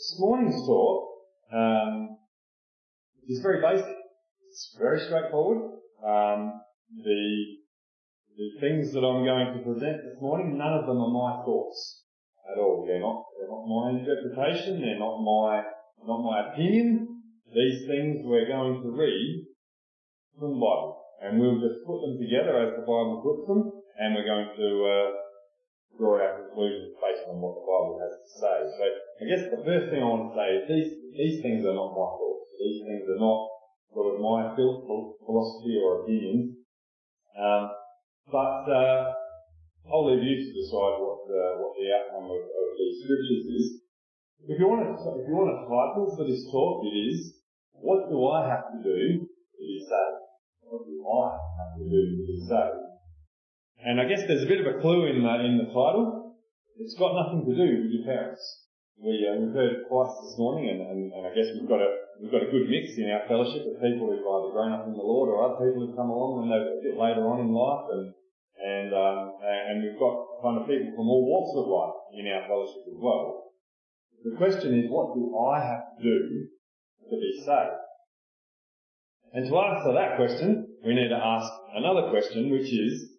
This morning's talk um, is very basic. It's very straightforward. Um, the the things that I'm going to present this morning, none of them are my thoughts at all. They're not they're not my interpretation. They're not my not my opinion. These things we're going to read from the Bible, and we'll just put them together as the Bible puts them, and we're going to uh, draw our conclusions based on what the Bible has to say. So I guess the first thing I want to say is these, these things are not my thoughts. These things are not sort of my philosophy or opinions. Um, but uh, I'll leave you to decide what the, what the outcome of, of these scriptures is. If you want a, if you want a title for this talk, it is, what do I have to do to be saved? What do I have to do to be saved? And I guess there's a bit of a clue in the, in the title. It's got nothing to do with your parents. We, uh, we've heard it twice this morning, and, and, and, I guess we've got a we've got a good mix in our fellowship of people who've either grown up in the Lord or other people who've come along when they're a bit later on in life, and and um, and we've got kind of people from all walks of life in our fellowship as well. The question is, what do I have to do to be saved? And to answer that question, we need to ask another question, which is,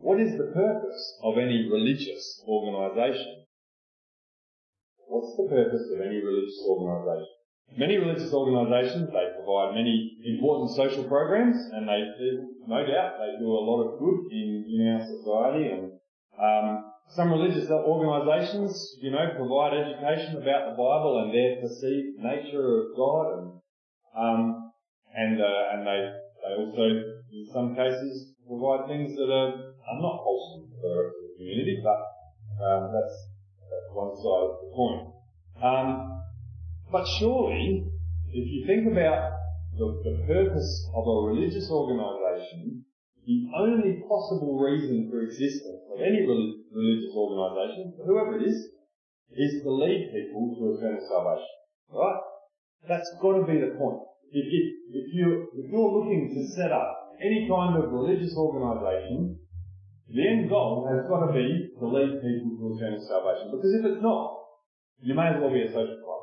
what is the purpose of any religious organisation? What's the purpose of any religious organisation? Many religious organisations, they provide many important social programs and they no doubt, they do a lot of good in, in our society and um, some religious organisations, you know, provide education about the Bible and their perceived nature of God and um, and uh, and they they also in some cases provide things that are are not wholesome for the community, but um, that's, that's one side of the coin. Um, but surely, if you think about the, the purpose of a religious organisation, the only possible reason for existence of any religious organisation, whoever it is, is to lead people to eternal salvation. Right? That's got to be the point. If, if, if, you, if you're looking to set up any kind of religious organisation, the end goal has got to be to lead people to eternal salvation. Because if it's not, you may as well be a social club.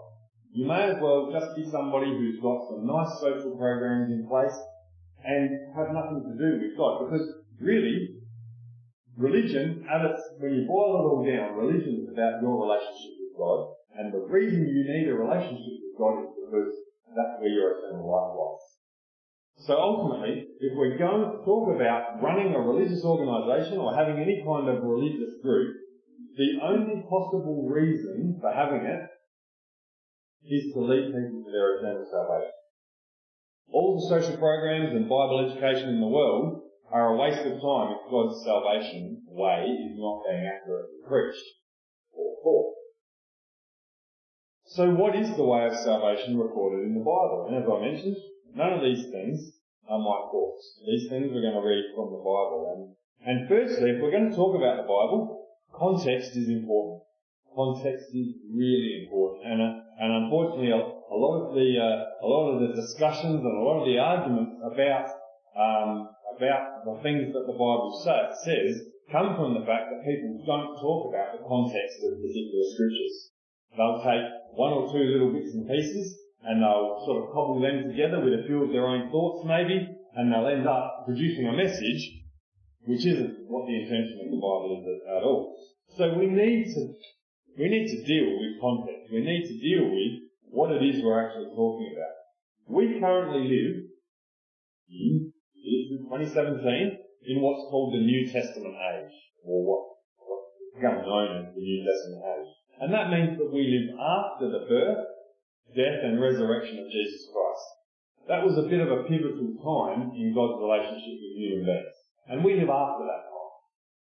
You may as well just be somebody who's got some nice social programs in place and have nothing to do with God. Because really, religion, at its, when you boil it all down, religion is about your relationship with God. And the reason you need a relationship with God is because that's where your eternal life lies. So ultimately, if we're going to talk about running a religious organisation or having any kind of religious group, the only possible reason for having it is to lead people to their eternal salvation. All the social programs and Bible education in the world are a waste of time if God's salvation way is not being accurately preached or taught. So what is the way of salvation recorded in the Bible? And as I mentioned, None of these things are my thoughts. These things we're going to read from the Bible. And, and firstly, if we're going to talk about the Bible, context is important. Context is really important. And, uh, and unfortunately, a, a, lot of the, uh, a lot of the discussions and a lot of the arguments about, um, about the things that the Bible say, says come from the fact that people don't talk about the context of particular scriptures. They'll take one or two little bits and pieces and they'll sort of cobble them together with a few of their own thoughts maybe, and they'll end up producing a message which isn't what the intention of the Bible is at all. So we need to we need to deal with context. We need to deal with what it is we're actually talking about. We currently live in 2017 in what's called the New Testament age, or what, what's become known as the New Testament age. And that means that we live after the birth death and resurrection of Jesus Christ. That was a bit of a pivotal time in God's relationship with human beings. And we live after that time.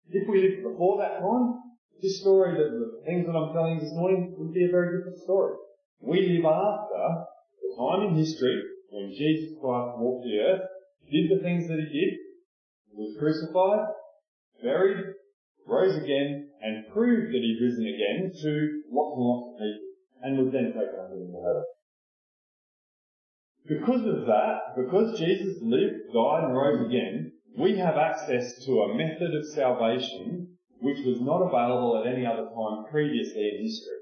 If we lived before that time, this story, the, the things that I'm telling you this morning, would be a very different story. We live after the time in history when Jesus Christ walked the earth, did the things that he did, was crucified, buried, rose again, and proved that he'd risen again to lots and lots of people and was then taken up into heaven. Because of that, because Jesus lived, died, and rose again, we have access to a method of salvation which was not available at any other time previously in history.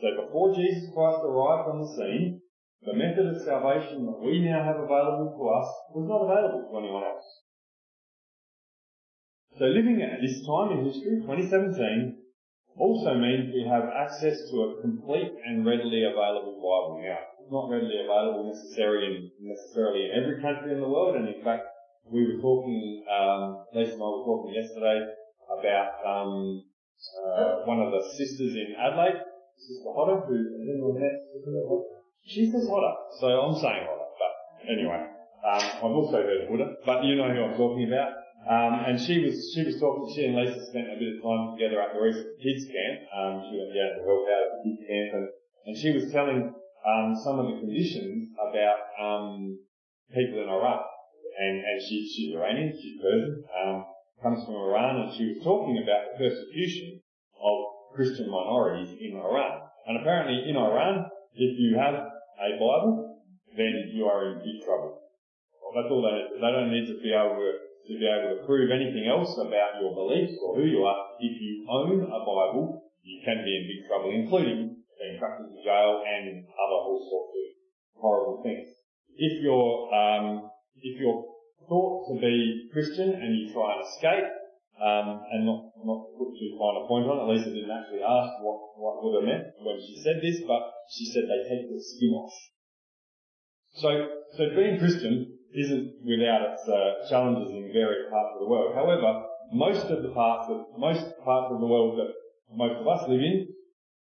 So before Jesus Christ arrived on the scene, the method of salvation that we now have available to us was not available to anyone else. So living at this time in history, 2017, also means we have access to a complete and readily available Bible. Now, it's not readily available necessarily in, necessarily in every country in the world, and in fact, we were talking, um, Lisa and I were talking yesterday about um, uh, one of the sisters in Adelaide, Sister Hodder, who she says Hodder, so I'm saying Hodder, but anyway, um, I've also heard Buddha, but you know who I'm talking about. Um, and she was she was talking. She and Lisa spent a bit of time together at the kids camp. Um, she went down to help out at the kids camp, and, and she was telling um, some of the conditions about um, people in Iraq. And and she she's Iranian, she's Persian, um, comes from Iran, and she was talking about the persecution of Christian minorities in Iran. And apparently in Iran, if you have a Bible, then you are in big trouble. Well, that's all they need. They don't need to be able to to be able to prove anything else about your beliefs or who you are. If you own a Bible, you can be in big trouble, including being chucked into jail and other all sorts of horrible things. If you're um, if you're thought to be Christian and you try and escape, um, and not not put too fine a point on it, Lisa didn't actually ask what what would have meant when she said this, but she said they take the skin off. So so being Christian isn't without its uh, challenges in various parts of the world. However, most of the parts of most parts of the world that most of us live in,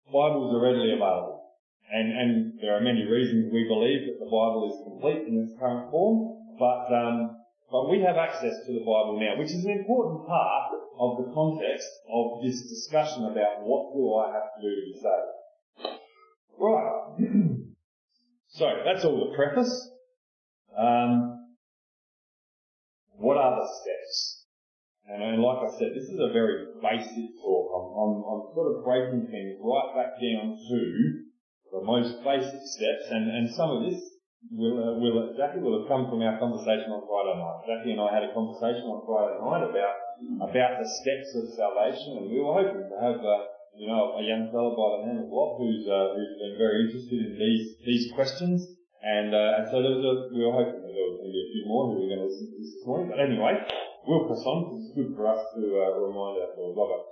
Bibles are readily available. And, and there are many reasons we believe that the Bible is complete in its current form, but, um, but we have access to the Bible now, which is an important part of the context of this discussion about what do I have to do to be saved. Right. so that's all the preface. Um, what are the steps? And, like I said, this is a very basic talk. I'm, I'm, I'm sort of breaking things right back down to the most basic steps, and, and some of this will, uh, will Jackie will have come from our conversation on Friday night. Jackie and I had a conversation on Friday night about about the steps of salvation, and we were hoping to have uh, you know a young fellow by the name of Lot who's uh, who's been very interested in these these questions. And, uh, and so there was a, we were hoping that there was going to be a few more who were going to listen to this morning. But anyway, we'll press on because it's good for us to uh, remind ourselves of it.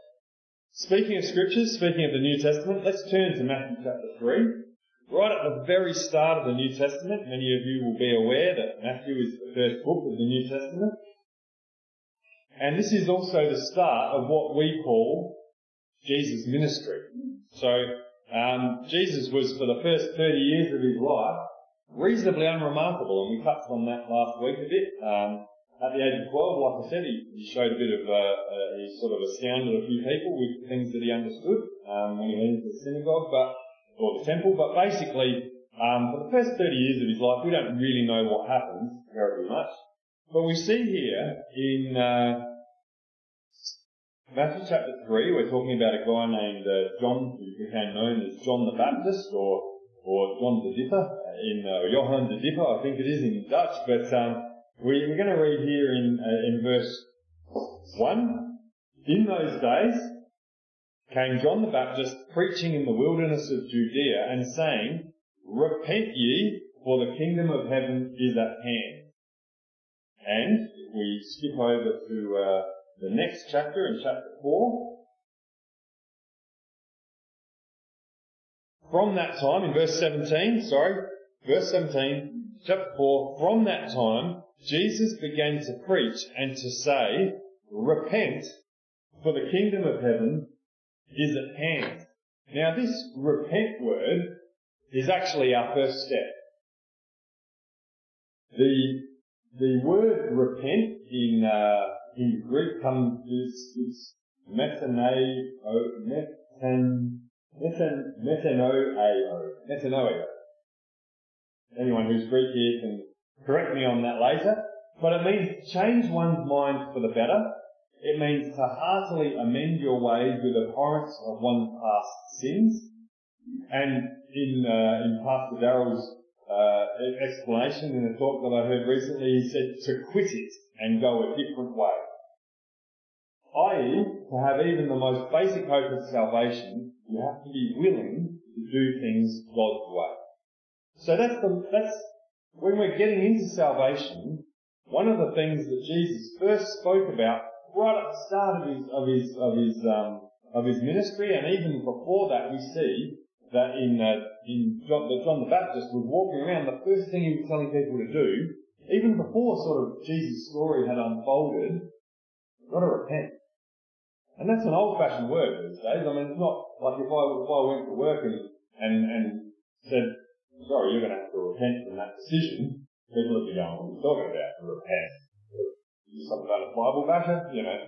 Speaking of scriptures, speaking of the New Testament, let's turn to Matthew chapter 3. Right at the very start of the New Testament, many of you will be aware that Matthew is the first book of the New Testament. And this is also the start of what we call Jesus' ministry. So, um, Jesus was for the first 30 years of his life reasonably unremarkable, and we touched on that last week a bit. Um, at the age of 12, like I said, he, he showed a bit of, uh, uh, he sort of astounded a few people with things that he understood um, when he went into the synagogue, but or the temple. But basically, um, for the first 30 years of his life, we don't really know what happens terribly much. But we see here in uh, Matthew chapter 3, we're talking about a guy named uh, John, who became known as John the Baptist, or or John the Dipper in uh, Johann the Dipper, I think it is in Dutch. But um, we, are going to read here in uh, in verse one. In those days came John the Baptist preaching in the wilderness of Judea and saying, "Repent ye, for the kingdom of heaven is at hand." And we skip over to uh, the next chapter in chapter four, From that time, in verse 17, sorry, verse 17, chapter 4, from that time, Jesus began to preach and to say, repent, for the kingdom of heaven is at hand. Now this repent word is actually our first step. The, the word repent in, uh, in Greek comes, is, is methaneo, methan, Metanoeo. Metanoeo. Anyone who's Greek here can correct me on that later. But it means change one's mind for the better. It means to heartily amend your ways with abhorrence of one's past sins. And in, uh, in Pastor Darrell's uh, explanation in a talk that I heard recently, he said to quit it and go a different way. I.e., to have even the most basic hope of salvation, you have to be willing to do things God's way. So that's the, that's, when we're getting into salvation, one of the things that Jesus first spoke about right at the start of his, of his, of his, um, of his ministry, and even before that, we see that in, uh, in John, that John the Baptist was walking around, the first thing he was telling people to do, even before sort of Jesus' story had unfolded, got to repent. And that's an old-fashioned word these days. I mean, it's not like if I, if I went to work and, and, and said, sorry, you're going to have to repent from that decision, people would be going, what are you talking about? Repent. You some kind of Bible basher? You know.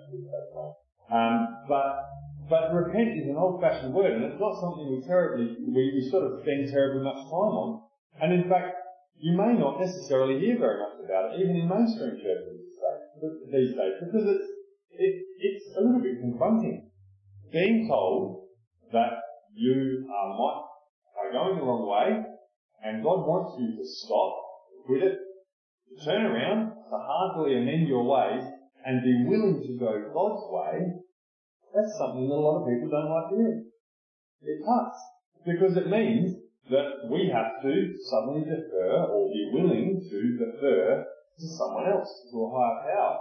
Um, but, but repent is an old-fashioned word, and it's not something we terribly, we, we sort of spend terribly much time on. And in fact, you may not necessarily hear very much about it, even in mainstream churches these days, because it's, it, it's a little bit confronting. Being told that you are, are going the wrong way, and God wants you to stop, quit it, turn around, to heartily amend your ways, and be willing to go God's way, that's something that a lot of people don't like to hear. It cuts. Because it means that we have to suddenly defer or be willing to defer to someone else, to a higher power.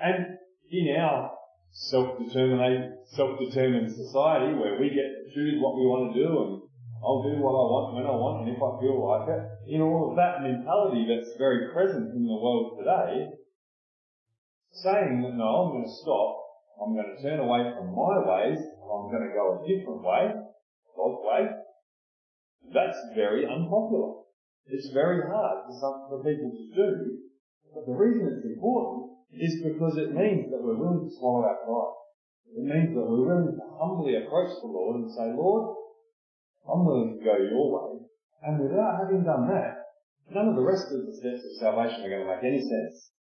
And in our self-determined, self-determined society where we get to choose what we want to do and I'll do what I want when I want and if I feel like it, in all of that mentality that's very present in the world today, saying that no, I'm going to stop, I'm going to turn away from my ways, I'm going to go a different way, God's way, that's very unpopular. It's very hard for some for people to do, but the reason it's important is because it means that we're willing to swallow our pride. It means that we're willing to humbly approach the Lord and say, Lord, I'm willing to go your way. And without having done that, none of the rest of the steps of salvation are going to make any sense.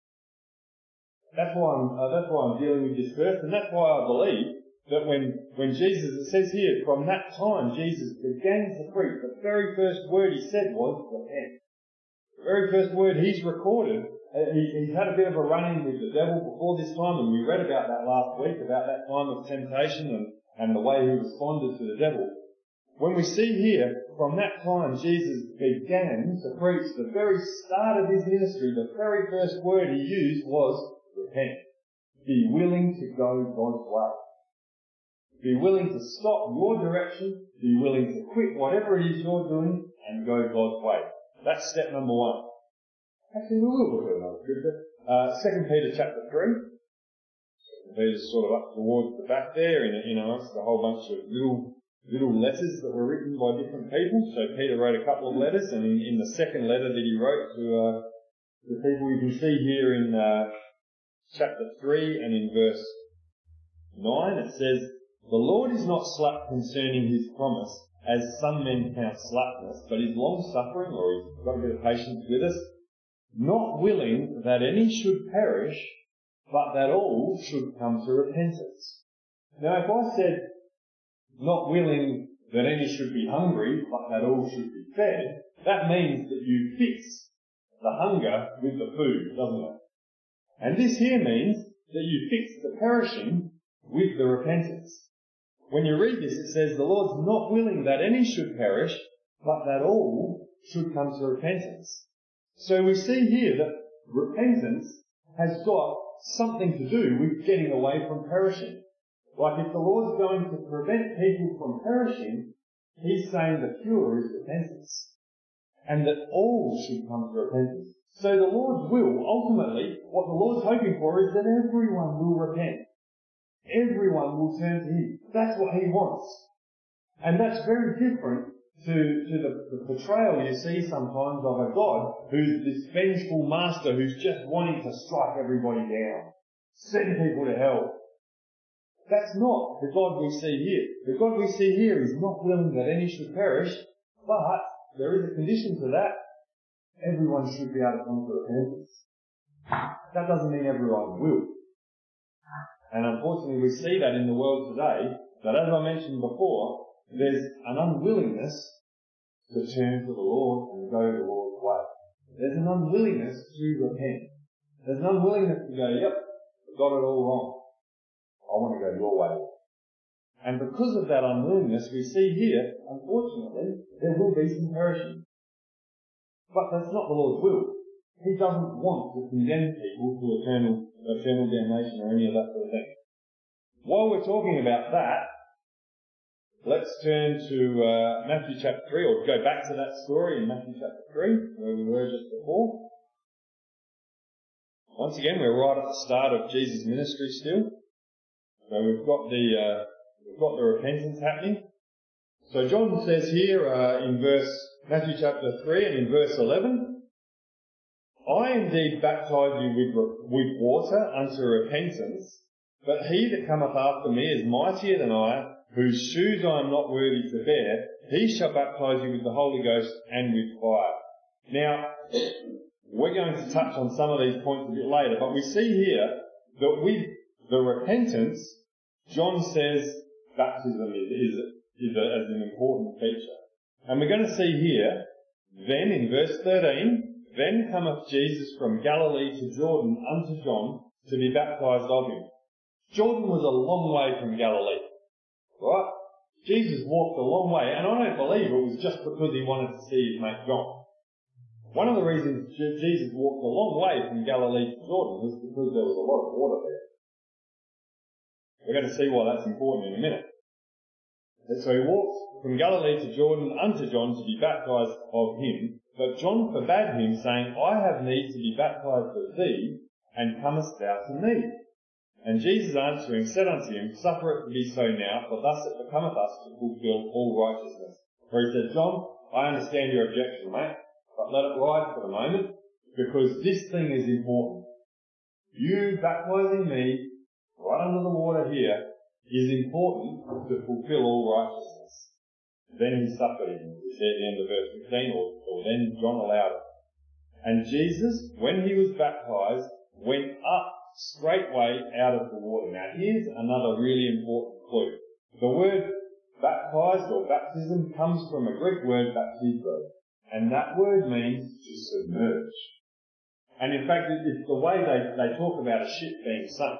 That's why I'm, uh, that's why I'm dealing with this first, and that's why I believe that when, when Jesus, it says here, from that time Jesus began to preach, the very first word he said was repent. The very first word he's recorded Uh, he, he's had a bit of a run-in with the devil before this time, and we read about that last week, about that time of temptation and, and the way he responded to the devil. When we see here, from that time Jesus began to preach, the very start of his ministry, the very first word he used was repent. Be willing to go God's way. Be willing to stop your direction, be willing to quit whatever it is you're doing, and go God's way. That's step number one. Actually, we will look at another scripture. Uh, 2 Peter chapter 3. Peter's sort of up towards the back there in, know, it's a whole bunch of little, little letters that were written by different people. So Peter wrote a couple of letters and in, in the second letter that he wrote to, uh, the people you can see here in, uh, chapter 3 and in verse 9 it says, The Lord is not slack concerning his promise, as some men count slackness, but is long suffering, or he's got a bit of patience with us, not willing that any should perish, but that all should come to repentance. Now, if I said, not willing that any should be hungry, but that all should be fed, that means that you fix the hunger with the food, doesn't it? And this here means that you fix the perishing with the repentance. When you read this, it says the Lord's not willing that any should perish, but that all should come to repentance. So we see here that repentance has got something to do with getting away from perishing. Like if the Lord's going to prevent people from perishing, He's saying the cure is repentance. And that all should come to repentance. So the Lord's will, ultimately, what the Lord's hoping for is that everyone will repent. Everyone will turn to Him. That's what He wants. And that's very different to, to the, the portrayal you see sometimes of a God who's this vengeful master who's just wanting to strike everybody down, send people to hell. That's not the God we see here. The God we see here is not willing that any should perish, but there is a condition to that. Everyone should be able to come to repentance. That doesn't mean everyone will. And unfortunately we see that in the world today, that as I mentioned before, there's an unwillingness to turn to the Lord and go the Lord's way. There's an unwillingness to repent. There's an unwillingness to go, yep, got it all wrong. I want to go your way. And because of that unwillingness, we see here, unfortunately, there will be some perishing. But that's not the Lord's will. He doesn't want to condemn people to eternal, eternal damnation or any of that sort of thing. While we're talking about that, let's turn to uh, Matthew chapter 3, or go back to that story in Matthew chapter 3, where we were just before. Once again, we're right at the start of Jesus' ministry still. So we've got the uh, we've got the repentance happening. So John says here uh, in verse Matthew chapter three and in verse eleven, I indeed baptize you with with water unto repentance, but he that cometh after me is mightier than I, whose shoes I am not worthy to bear. He shall baptize you with the Holy Ghost and with fire. Now, we're going to touch on some of these points a bit later, but we see here that with the repentance, John says baptism is, is, is, a, is an important feature. And we're going to see here, then in verse 13, then cometh Jesus from Galilee to Jordan unto John to be baptized of him. Jordan was a long way from Galilee. Right? Jesus walked a long way, and I don't believe it was just because he wanted to see his mate John. One of the reasons Jesus walked a long way from Galilee to Jordan was because there was a lot of water there. We're going to see why that's important in a minute. And so he walked from Galilee to Jordan unto John to be baptized of him, but John forbade him, saying, I have need to be baptized of thee, and comest thou to me? And Jesus answering said unto him, Suffer it to be so now, for thus it becometh us to fulfill all righteousness. For he said, John, I understand your objection, mate. But let it ride for the moment, because this thing is important. You baptizing me, right under the water here, is important to fulfill all righteousness. Then he suffered him, we see at the end of verse 15, or, or then John allowed it. And Jesus, when he was baptized, went up straightway out of the water. Now here's another really important clue. The word baptized or baptism comes from a Greek word baptizo. And that word means to submerge. And in fact, it's the way they, they talk about a ship being sunk.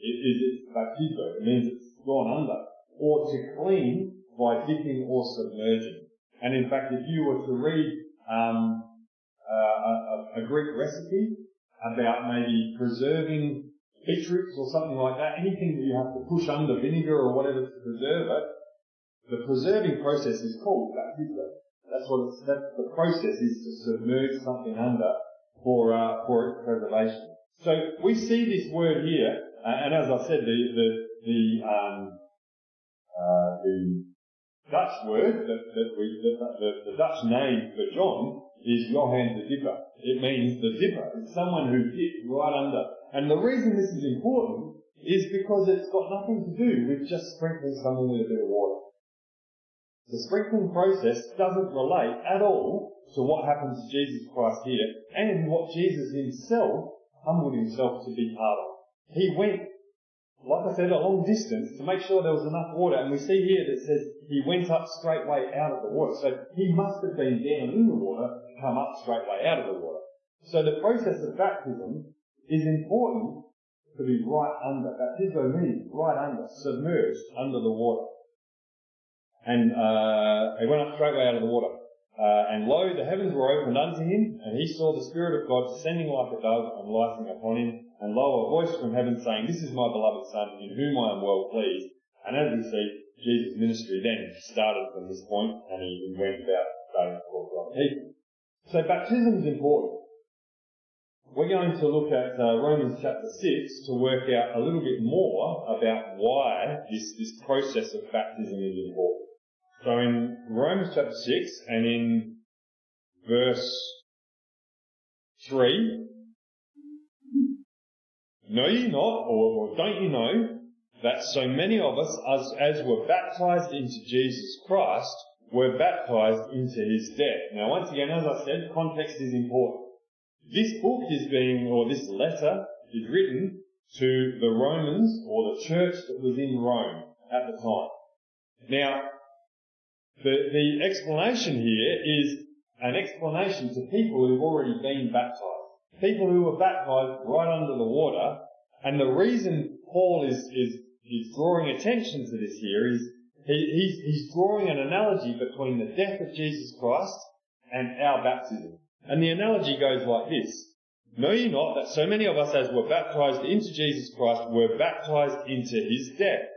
It is it's baptizo. It means it's gone under. Or to clean by dipping or submerging. And in fact, if you were to read um, uh, a, a, Greek recipe about maybe preserving beetroots or something like that, anything that you have to push under vinegar or whatever to preserve it, the preserving process is called baptizo. That's what it's, the process is to submerge something under for, uh, for preservation. So we see this word here, uh, and as I said, the, the, the, um, uh, the Dutch word that, that we, the, the, the, Dutch name for John is Johann the Dipper. It means the dipper. It's someone who dipped right under. And the reason this is important is because it's got nothing to do with just sprinkling something with a bit of water. The sprinkling process doesn't relate at all to what happened to Jesus Christ here and what Jesus himself humbled himself to be part of. He went, like I said, a long distance to make sure there was enough water. And we see here that says he went up straightway out of the water. So he must have been down in the water come up straightway out of the water. So the process of baptism is important to be right under. Baptism means right under, submerged under the water. And uh, he went up straightway out of the water. Uh, and lo, the heavens were opened unto him, and he saw the Spirit of God descending like a dove and lighting upon him. And lo, a voice from heaven saying, This is my beloved Son, in whom I am well pleased. And as we see, Jesus' ministry then started from this point, and he went about praying for other people. So baptism is important. We're going to look at uh, Romans chapter 6 to work out a little bit more about why this, this process of baptism is important. So in Romans chapter 6 and in verse 3, know ye not, or, or don't you know, that so many of us as, as were baptized into Jesus Christ were baptized into his death. Now once again, as I said, context is important. This book is being, or this letter is written to the Romans or the church that was in Rome at the time. Now, the, the explanation here is an explanation to people who've already been baptized. People who were baptized right under the water. And the reason Paul is, is, is drawing attention to this here is he, he's, he's drawing an analogy between the death of Jesus Christ and our baptism. And the analogy goes like this. Know ye not that so many of us as were baptized into Jesus Christ were baptized into his death?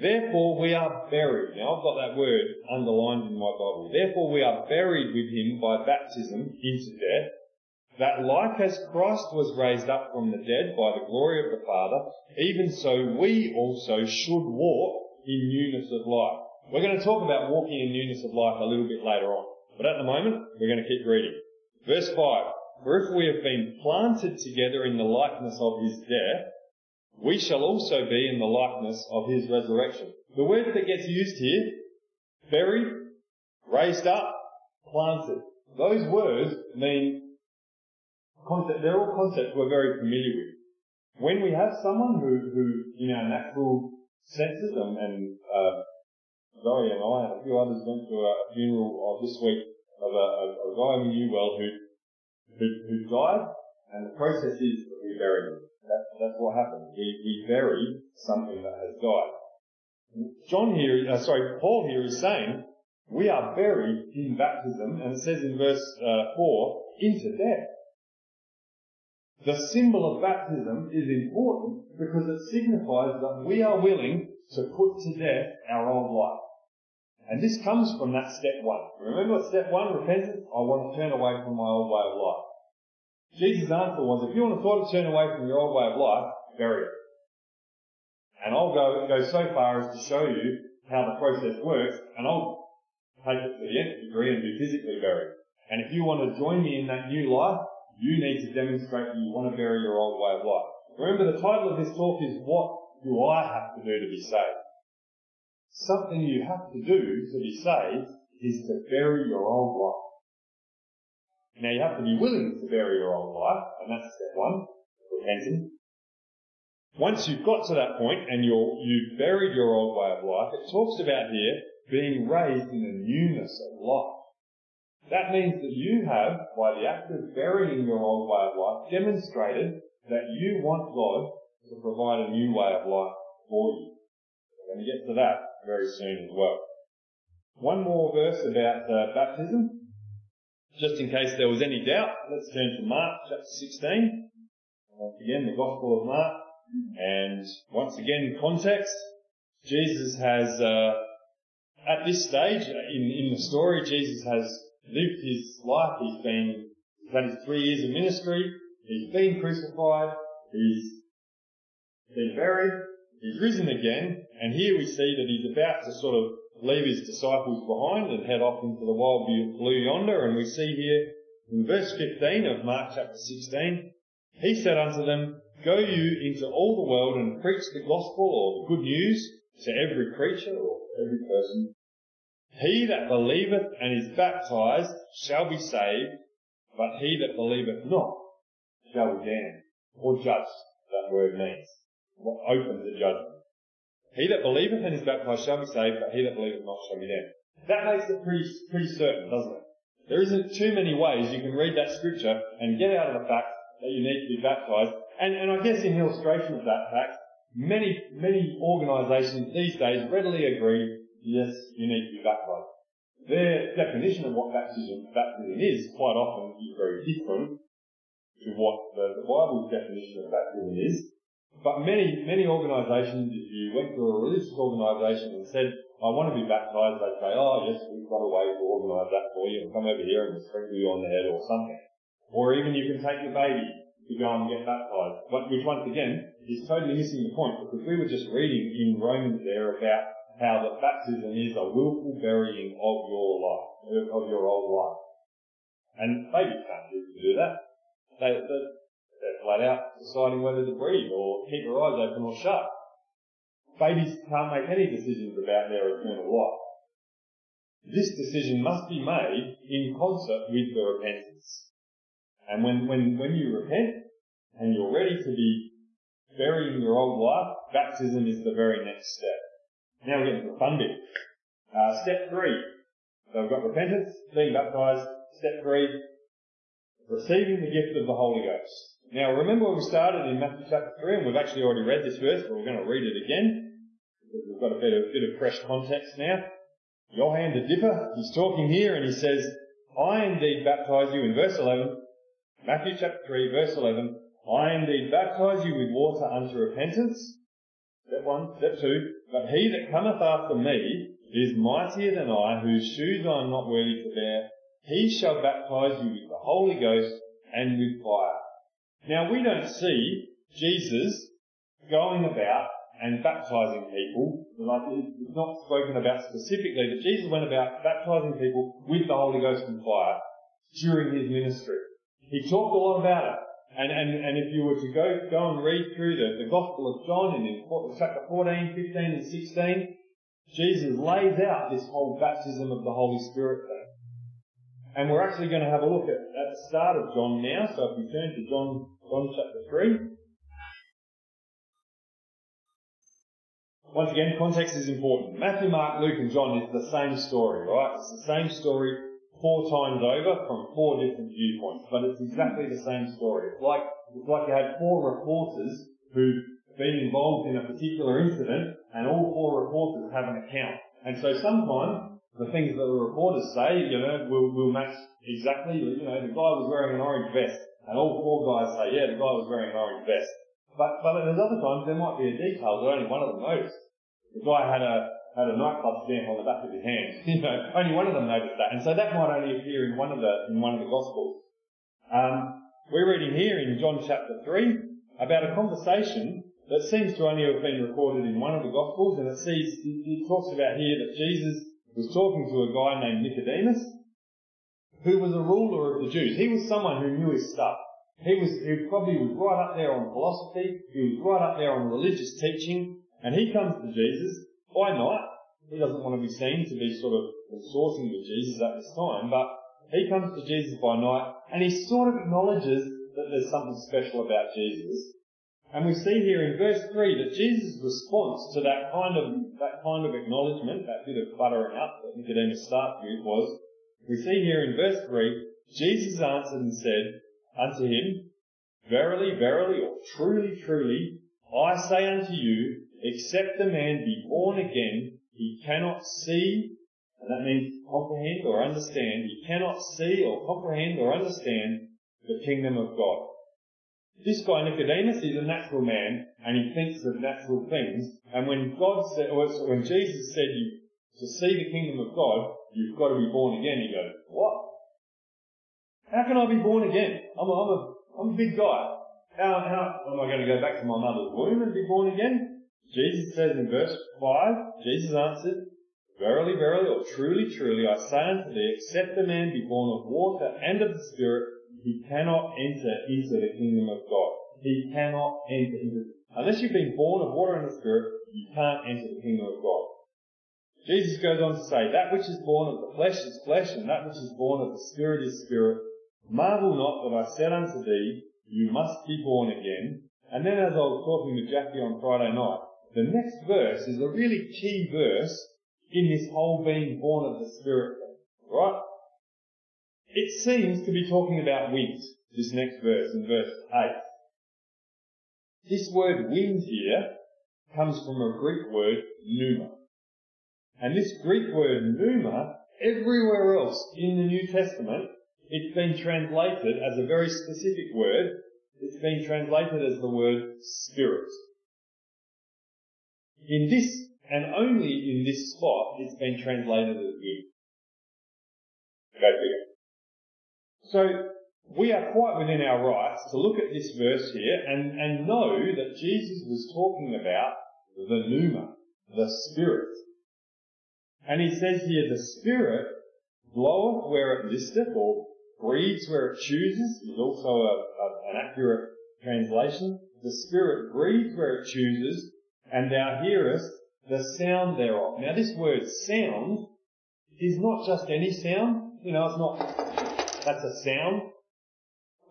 Therefore we are buried. Now I've got that word underlined in my Bible. Therefore we are buried with him by baptism into death, that like as Christ was raised up from the dead by the glory of the Father, even so we also should walk in newness of life. We're going to talk about walking in newness of life a little bit later on. But at the moment, we're going to keep reading. Verse 5. For if we have been planted together in the likeness of his death, we shall also be in the likeness of his resurrection. The word that gets used here, buried, raised up, planted. Those words mean concept, they're all concepts we're very familiar with. When we have someone who, who in our natural senses and, and uh, Zoe and I and a few others went to a funeral of this week of a, a, a guy we knew well who, who, who died and the process is that we bury him. That, that's what happened. We, we bury something that has died. John here, uh, sorry, Paul here is saying we are buried in baptism, and it says in verse uh, 4, into death. The symbol of baptism is important because it signifies that we are willing to put to death our old life. And this comes from that step one. Remember step one, repentance? I want to turn away from my old way of life. Jesus' answer was, if you want to sort of turn away from your old way of life, bury it. And I'll go, go so far as to show you how the process works, and I'll take it to the nth degree and be physically buried. And if you want to join me in that new life, you need to demonstrate that you want to bury your old way of life. Remember the title of this talk is What Do I Have to Do to Be Saved? Something you have to do to be saved is to bury your old life. Now you have to be willing to bury your old life, and that's step one, repenting. Once you've got to that point and you're, you've buried your old way of life, it talks about here being raised in the newness of life. That means that you have, by the act of burying your old way of life, demonstrated that you want God to provide a new way of life for you. We're going to get to that very soon as well. One more verse about uh, baptism. Just in case there was any doubt, let's turn to Mark chapter 16. Once again, the Gospel of Mark. And once again, context. Jesus has, uh, at this stage in, in the story, Jesus has lived his life. He's been, he's had his three years of ministry. He's been crucified. He's been buried. He's risen again. And here we see that he's about to sort of leave his disciples behind and head off into the wild blue yonder. And we see here in verse 15 of Mark chapter 16, he said unto them, Go you into all the world and preach the gospel or the good news to every creature or every person. He that believeth and is baptized shall be saved, but he that believeth not shall be damned or judged, that word means. What opens the judgment. He that believeth and is baptized shall be saved, but he that believeth not shall be damned. That makes it pretty, pretty certain, doesn't it? There isn't too many ways you can read that scripture and get out of the fact that you need to be baptized. And, and I guess in illustration of that fact, many, many organisations these days readily agree, yes, you need to be baptized. Their definition of what baptism, baptism is quite often is very different to what the, the Bible's definition of baptism is. But many, many organisations, if you went to a religious organisation and said, I want to be baptised, they'd say, oh yes, we've got a way to organise that for you and come over here and sprinkle you on the head or something. Or even you can take your baby to go and get baptised. But which once again is totally missing the point because we were just reading in Romans there about how that baptism is a willful burying of your life, of your old life. And babies can't do that. They, they, they're flat out deciding whether to breathe or keep their eyes open or shut. Babies can't make any decisions about their eternal life. This decision must be made in concert with the repentance. And when, when, when you repent and you're ready to be burying your old life, baptism is the very next step. Now we get into the fun bit. Uh, step three. So we've got repentance, being baptized. Step three, receiving the gift of the Holy Ghost. Now remember we started in Matthew chapter 3 and we've actually already read this verse but we're going to read it again. because we've got a bit of, bit of fresh context now. Johann the Dipper, he's talking here and he says, I indeed baptize you in verse 11, Matthew chapter 3 verse 11, I indeed baptize you with water unto repentance. Step one. Step two. But he that cometh after me is mightier than I, whose shoes I am not worthy to bear. He shall baptize you with the Holy Ghost and with fire. Now we don't see Jesus going about and baptizing people. Like it's not spoken about specifically, but Jesus went about baptizing people with the Holy Ghost and fire during his ministry. He talked a lot about it. And, and, and if you were to go, go and read through the, the Gospel of John and in chapter 14, 15 and 16, Jesus lays out this whole baptism of the Holy Spirit thing. And we're actually going to have a look at, at the start of John now. So if we turn to John, John chapter 3. Once again, context is important. Matthew, Mark, Luke and John is the same story, right? It's the same story four times over from four different viewpoints, but it's exactly the same story. It's like, it's like you had four reporters who've been involved in a particular incident and all four reporters have an account. And so sometimes the things that the reporters say, you know, will, will match exactly, you know, the guy was wearing an orange vest and all four guys say, yeah, the guy was wearing an orange vest. But, but there's other times there might be a detail that only one of them noticed. The guy had a, had a nightclub stamp on the back of his hand. you know, only one of them noticed that, and so that might only appear in one of the in one of the Gospels. Um, we're reading here in John chapter three about a conversation that seems to only have been recorded in one of the Gospels, and it sees it talks about here that Jesus was talking to a guy named Nicodemus, who was a ruler of the Jews. He was someone who knew his stuff. He was he probably was right up there on philosophy. He was right up there on religious teaching, and he comes to Jesus by night. He doesn't want to be seen to be sort of consorting with Jesus at this time, but he comes to Jesus by night and he sort of acknowledges that there's something special about Jesus. And we see here in verse 3 that Jesus' response to that kind of, that kind of acknowledgement, that bit of buttering up that Nicodemus starts with was, we see here in verse 3, Jesus answered and said unto him, Verily, verily, or truly, truly, I say unto you, except the man be born again, he cannot see, and that means comprehend or understand, he cannot see or comprehend or understand the kingdom of God. This guy Nicodemus is a natural man, and he thinks of natural things, and when God said, or when Jesus said you, to see the kingdom of God, you've got to be born again, he goes, what? How can I be born again? I'm a, I'm a, I'm a big guy. How, how am I going to go back to my mother's womb and be born again? Jesus says in verse 5, Jesus answered, Verily, verily, or truly, truly, I say unto thee, except a man be born of water and of the Spirit, he cannot enter into the kingdom of God. He cannot enter into, unless you've been born of water and the Spirit, you can't enter the kingdom of God. Jesus goes on to say, that which is born of the flesh is flesh, and that which is born of the Spirit is spirit. Marvel not that I said unto thee, you must be born again. And then as I was talking to Jackie on Friday night, the next verse is a really key verse in this whole being born of the Spirit thing, right? It seems to be talking about wind, this next verse in verse 8. This word wind here comes from a Greek word pneuma. And this Greek word pneuma, everywhere else in the New Testament, it's been translated as a very specific word. It's been translated as the word spirit. In this, and only in this spot, it's been translated as. Go figure. So, we are quite within our rights to look at this verse here and, and know that Jesus was talking about the pneuma, the Spirit. And he says here, the Spirit bloweth where it listeth, or breathes where it chooses, is also a, a, an accurate translation. The Spirit breathes where it chooses, and thou hearest the sound thereof. Now this word sound is not just any sound, you know, it's not, that's a sound,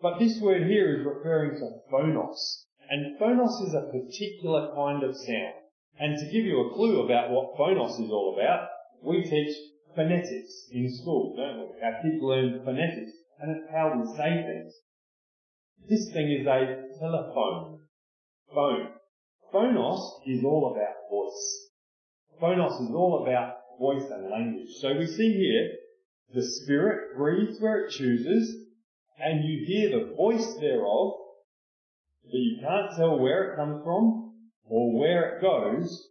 but this word here is referring to phonos. And phonos is a particular kind of sound. And to give you a clue about what phonos is all about, we teach phonetics in school, don't we? Our kids learn phonetics, and it's how we say things. This thing is a telephone. Phone. Phonos is all about voice. Phonos is all about voice and language. So we see here, the Spirit breathes where it chooses, and you hear the voice thereof, but you can't tell where it comes from or where it goes.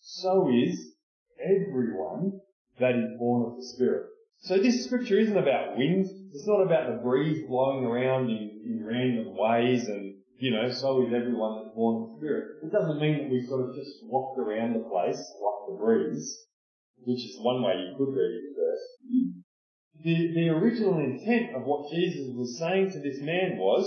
So is everyone that is born of the Spirit. So this scripture isn't about winds. It's not about the breeze blowing around in, in random ways and, you know, so is everyone that's born of Spirit. It doesn't mean that we've sort of just walked around the place like the breeze, which is one way you could read verse. The, the original intent of what Jesus was saying to this man was,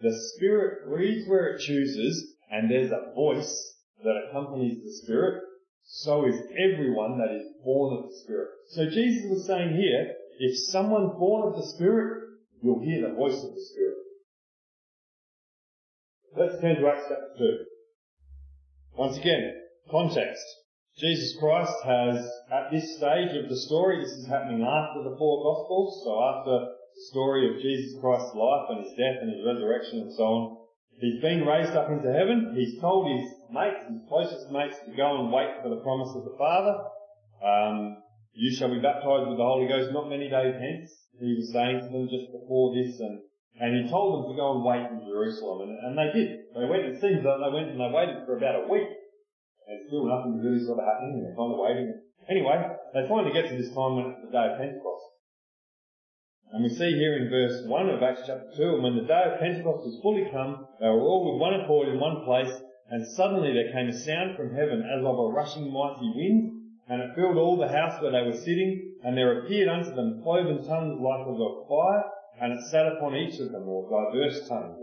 the Spirit breathes where it chooses, and there's a voice that accompanies the Spirit, so is everyone that is born of the Spirit. So Jesus was saying here, if someone born of the Spirit, you'll hear the voice of the Spirit. Let's turn to Acts chapter 2. Once again, context. Jesus Christ has, at this stage of the story, this is happening after the four Gospels, so after the story of Jesus Christ's life and his death and his resurrection and so on, he's been raised up into heaven. He's told his mates, his closest mates, to go and wait for the promise of the Father. Um, you shall be baptized with the Holy Ghost not many days hence. He was saying to them just before this, and, and he told them to go and wait in Jerusalem, and, and they did. They went, it seems that they went and they waited for about a week, and still nothing really sort of happening, and they're kind of waiting. Anyway, they finally get to this time when it's the day of Pentecost. And we see here in verse 1 of Acts chapter 2, and when the day of Pentecost was fully come, they were all with one accord in one place, and suddenly there came a sound from heaven as of a rushing mighty wind, and it filled all the house where they were sitting, and there appeared unto them cloven tongues like as of fire, and it sat upon each of them, or diverse tongues,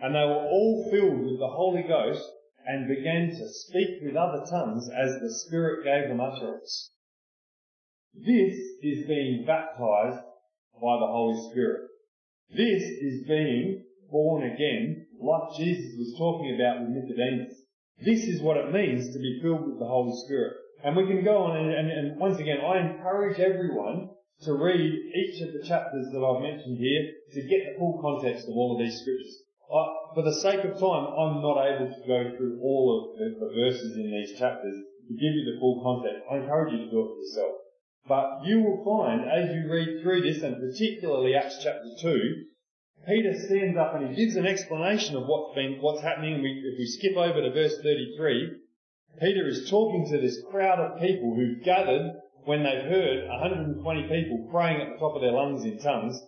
and they were all filled with the Holy Ghost, and began to speak with other tongues as the Spirit gave them utterance. This is being baptized by the Holy Spirit. This is being born again, like Jesus was talking about with Nicodemus. This is what it means to be filled with the Holy Spirit. And we can go on and, and, and once again, I encourage everyone to read each of the chapters that I've mentioned here to get the full context of all of these scriptures. I, for the sake of time, I'm not able to go through all of the, the verses in these chapters to give you the full context. I encourage you to do it for yourself. But you will find, as you read through this, and particularly Acts chapter 2, Peter stands up and he gives an explanation of what's been, what's happening. We, if we skip over to verse 33, Peter is talking to this crowd of people who've gathered when they've heard 120 people praying at the top of their lungs in tongues.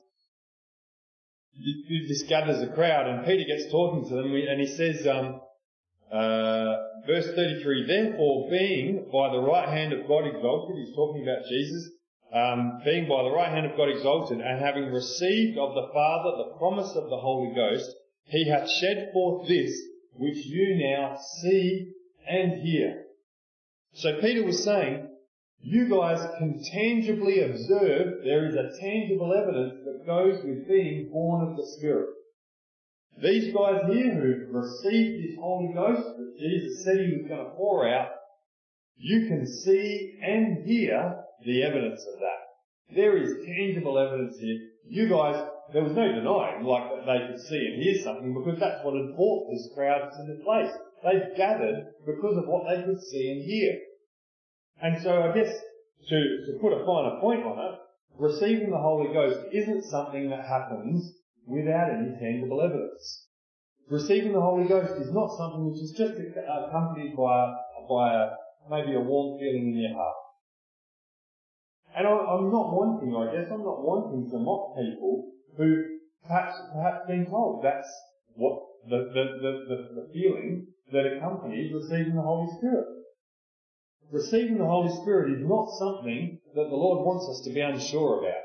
This gathers a crowd, and Peter gets talking to them, and he says, um, uh, verse 33, therefore being by the right hand of God exalted, he's talking about Jesus, um, being by the right hand of God exalted, and having received of the Father the promise of the Holy Ghost, he hath shed forth this, which you now see and hear. So Peter was saying, you guys can tangibly observe there is a tangible evidence that goes with being born of the Spirit. These guys here who've received this Holy Ghost that Jesus said he was going to pour out, you can see and hear the evidence of that. There is tangible evidence here. You guys, there was no denying like that they could see and hear something because that's what had brought this crowd to the place. They've gathered because of what they could see and hear. And so I guess to, to put a finer point on it, receiving the Holy Ghost isn't something that happens without any tangible evidence. Receiving the Holy Ghost is not something which is just accompanied by, by a, maybe a warm feeling in your heart. And I, am not wanting, I guess, I'm not wanting to mock people who perhaps, perhaps been told that's what the, the, the, the, the feeling that accompanies receiving the Holy Spirit. Receiving the Holy Spirit is not something that the Lord wants us to be unsure about.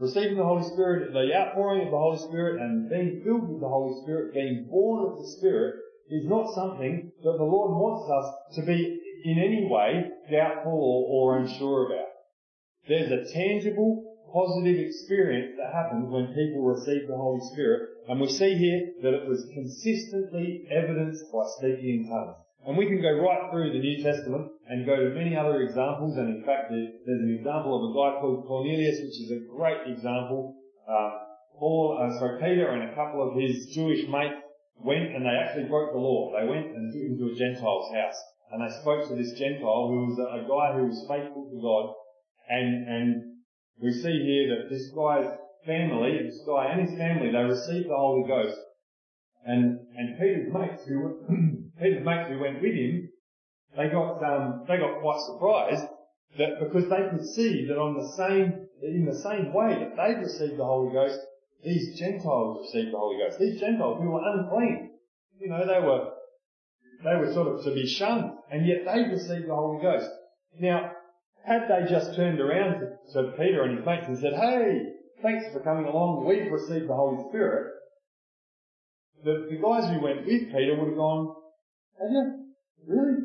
Receiving the Holy Spirit, the outpouring of the Holy Spirit and being filled with the Holy Spirit, being born of the Spirit, is not something that the Lord wants us to be in any way doubtful or, or unsure about. There's a tangible, positive experience that happens when people receive the Holy Spirit and we see here that it was consistently evidenced by speaking in tongues. And we can go right through the New Testament and go to many other examples. And in fact, there's an example of a guy called Cornelius, which is a great example. Um, Paul, uh, Peter and a couple of his Jewish mates went and they actually broke the law. They went and took him to a Gentile's house and they spoke to this Gentile who was a, a guy who was faithful to God, and, and we see here that this guy's family, this guy and his family, they received the Holy Ghost. And, and Peter's mates who, Peter's mates who went with him, they got, um, they got quite surprised that because they could see that on the same, in the same way that they'd received the Holy Ghost, these Gentiles received the Holy Ghost. These Gentiles who were unclean. You know, they were, they were sort of to be shunned, and yet they received the Holy Ghost. Now, had they just turned around to, to Peter and his mates and said, hey, thanks for coming along, we've received the Holy Spirit, the, the guys who went with Peter would have gone, you? Really?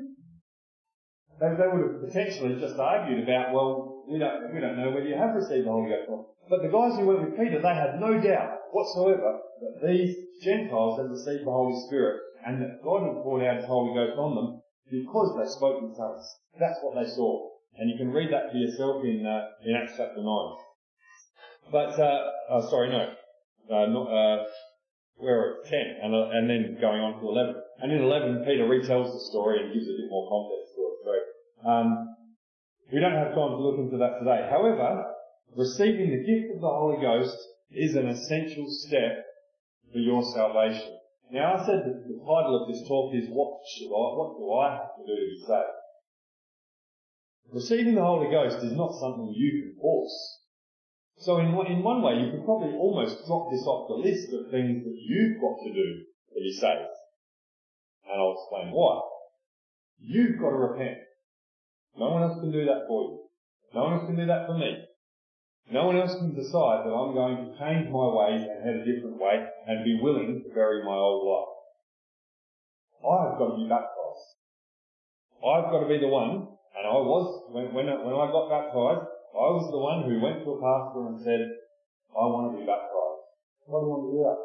They, they would have potentially just argued about, well, we don't, we don't know whether you have received the Holy Ghost. But the guys who went with Peter, they had no doubt whatsoever that these Gentiles had received the Holy Spirit and that God had poured out His Holy Ghost on them because they spoke in tongues. That's what they saw. And you can read that for yourself in, uh, in Acts chapter 9. But, uh, oh, sorry, no. Uh, not, uh, we're at 10 and, uh, and then going on to 11. And in 11, Peter retells the story and gives a bit more context to it. So, um, we don't have time to look into that today. However, receiving the gift of the Holy Ghost is an essential step for your salvation. Now I said that the title of this talk is what should I, what do I have to do to be saved? Receiving the Holy Ghost is not something you can force. So in, in one way you could probably almost drop this off the list of things that you've got to do to be saved. And I'll explain why. You've got to repent. No one else can do that for you. No one else can do that for me. No one else can decide that I'm going to change my ways and head a different way and be willing to bury my old life. I've got to be baptized. I've got to be the one, and I was, when, when, when I got baptized, I was the one who went to a pastor and said, I want to be baptized. What do you want to do that?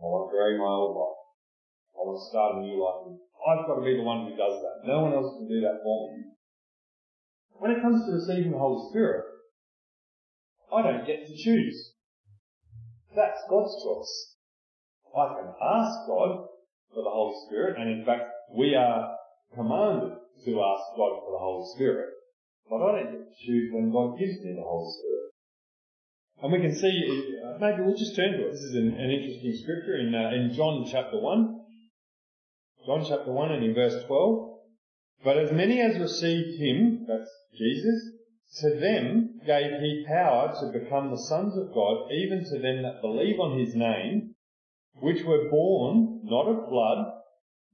I want to bury my old life. I to start a new life. I've got to be the one who does that. No one else can do that for me. When it comes to receiving the Holy Spirit, I don't get to choose. That's God's choice. I can ask God for the Holy Spirit, and in fact, we are commanded to ask God for the Holy Spirit. But I don't get to choose when God gives me the Holy Spirit. And we can see, uh, maybe we'll just turn to it. This is an, an interesting scripture in, uh, in John chapter 1. John chapter 1 and in verse 12. But as many as received him, that's Jesus, to them gave he power to become the sons of God, even to them that believe on his name, which were born not of blood,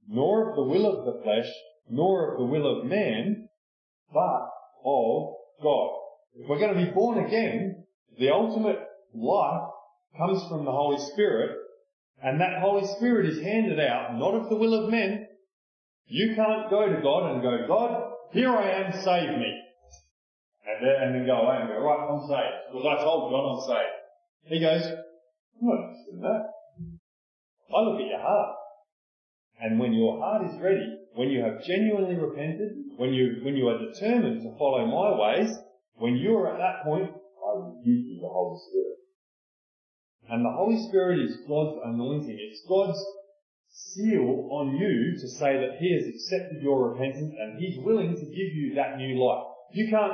nor of the will of the flesh, nor of the will of man, but of God. If we're going to be born again, the ultimate life comes from the Holy Spirit, and that Holy Spirit is handed out not of the will of men. You can't go to God and go, God, here I am, save me and then, and then go away and go, right, I'm saved. Because I told God I'm saved. He goes, I'm not interested in that. I look at your heart. And when your heart is ready, when you have genuinely repented, when you, when you are determined to follow my ways, when you are at that point, I will give you the Holy Spirit. And the Holy Spirit is God's anointing. It's God's seal on you to say that He has accepted your repentance and He's willing to give you that new life. You can't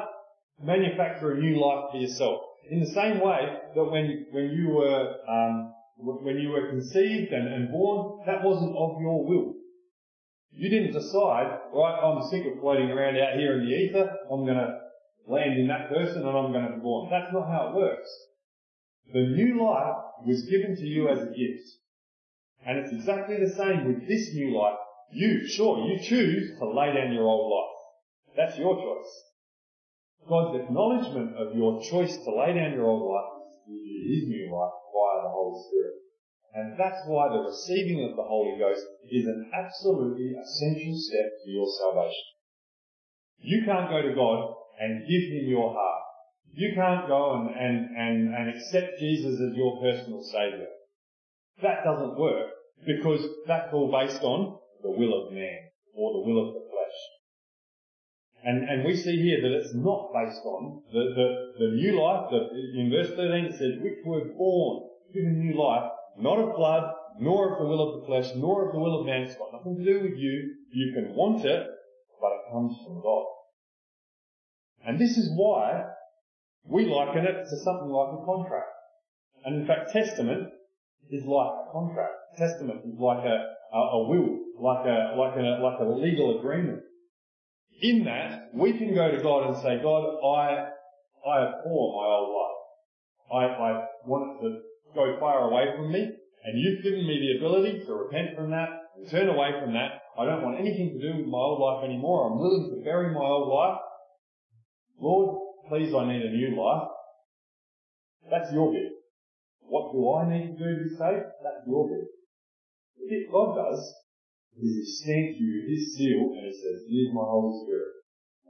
manufacture a new life for yourself. In the same way that when, when you were, um, when you were conceived and, and born, that wasn't of your will. You didn't decide, right, I'm sick of floating around out here in the ether, I'm gonna land in that person and I'm gonna be born. That's not how it works. The new life was given to you as a gift. And it's exactly the same with this new life. You, sure, you choose to lay down your old life. That's your choice. God's acknowledgement of your choice to lay down your old life is new life via the Holy Spirit. And that's why the receiving of the Holy Ghost is an absolutely essential step to your salvation. You can't go to God and give Him your heart. You can't go and, and, and, and accept Jesus as your personal Saviour. That doesn't work because that's all based on the will of man or the will of the flesh. and, and we see here that it's not based on the, the, the new life that in verse 13 it says, which were born, given new life, not of blood, nor of the will of the flesh, nor of the will of man. It's got nothing to do with you. You can want it, but it comes from God. And this is why we liken it to something like a contract. And in fact, testament is like a contract. Testament is like a, a, a will, like a, like a, like a legal agreement. In that, we can go to God and say, God, I, I abhor my old life. I, I want it to go far away from me, and you've given me the ability to repent from that and turn away from that. I don't want anything to do with my old life anymore. I'm willing to bury my old life. Lord, please, I need a new life. That's your bit. What do I need to do to be saved? That's your bit. The bit God does is He stamps you with His seal and He says, here's my Holy Spirit.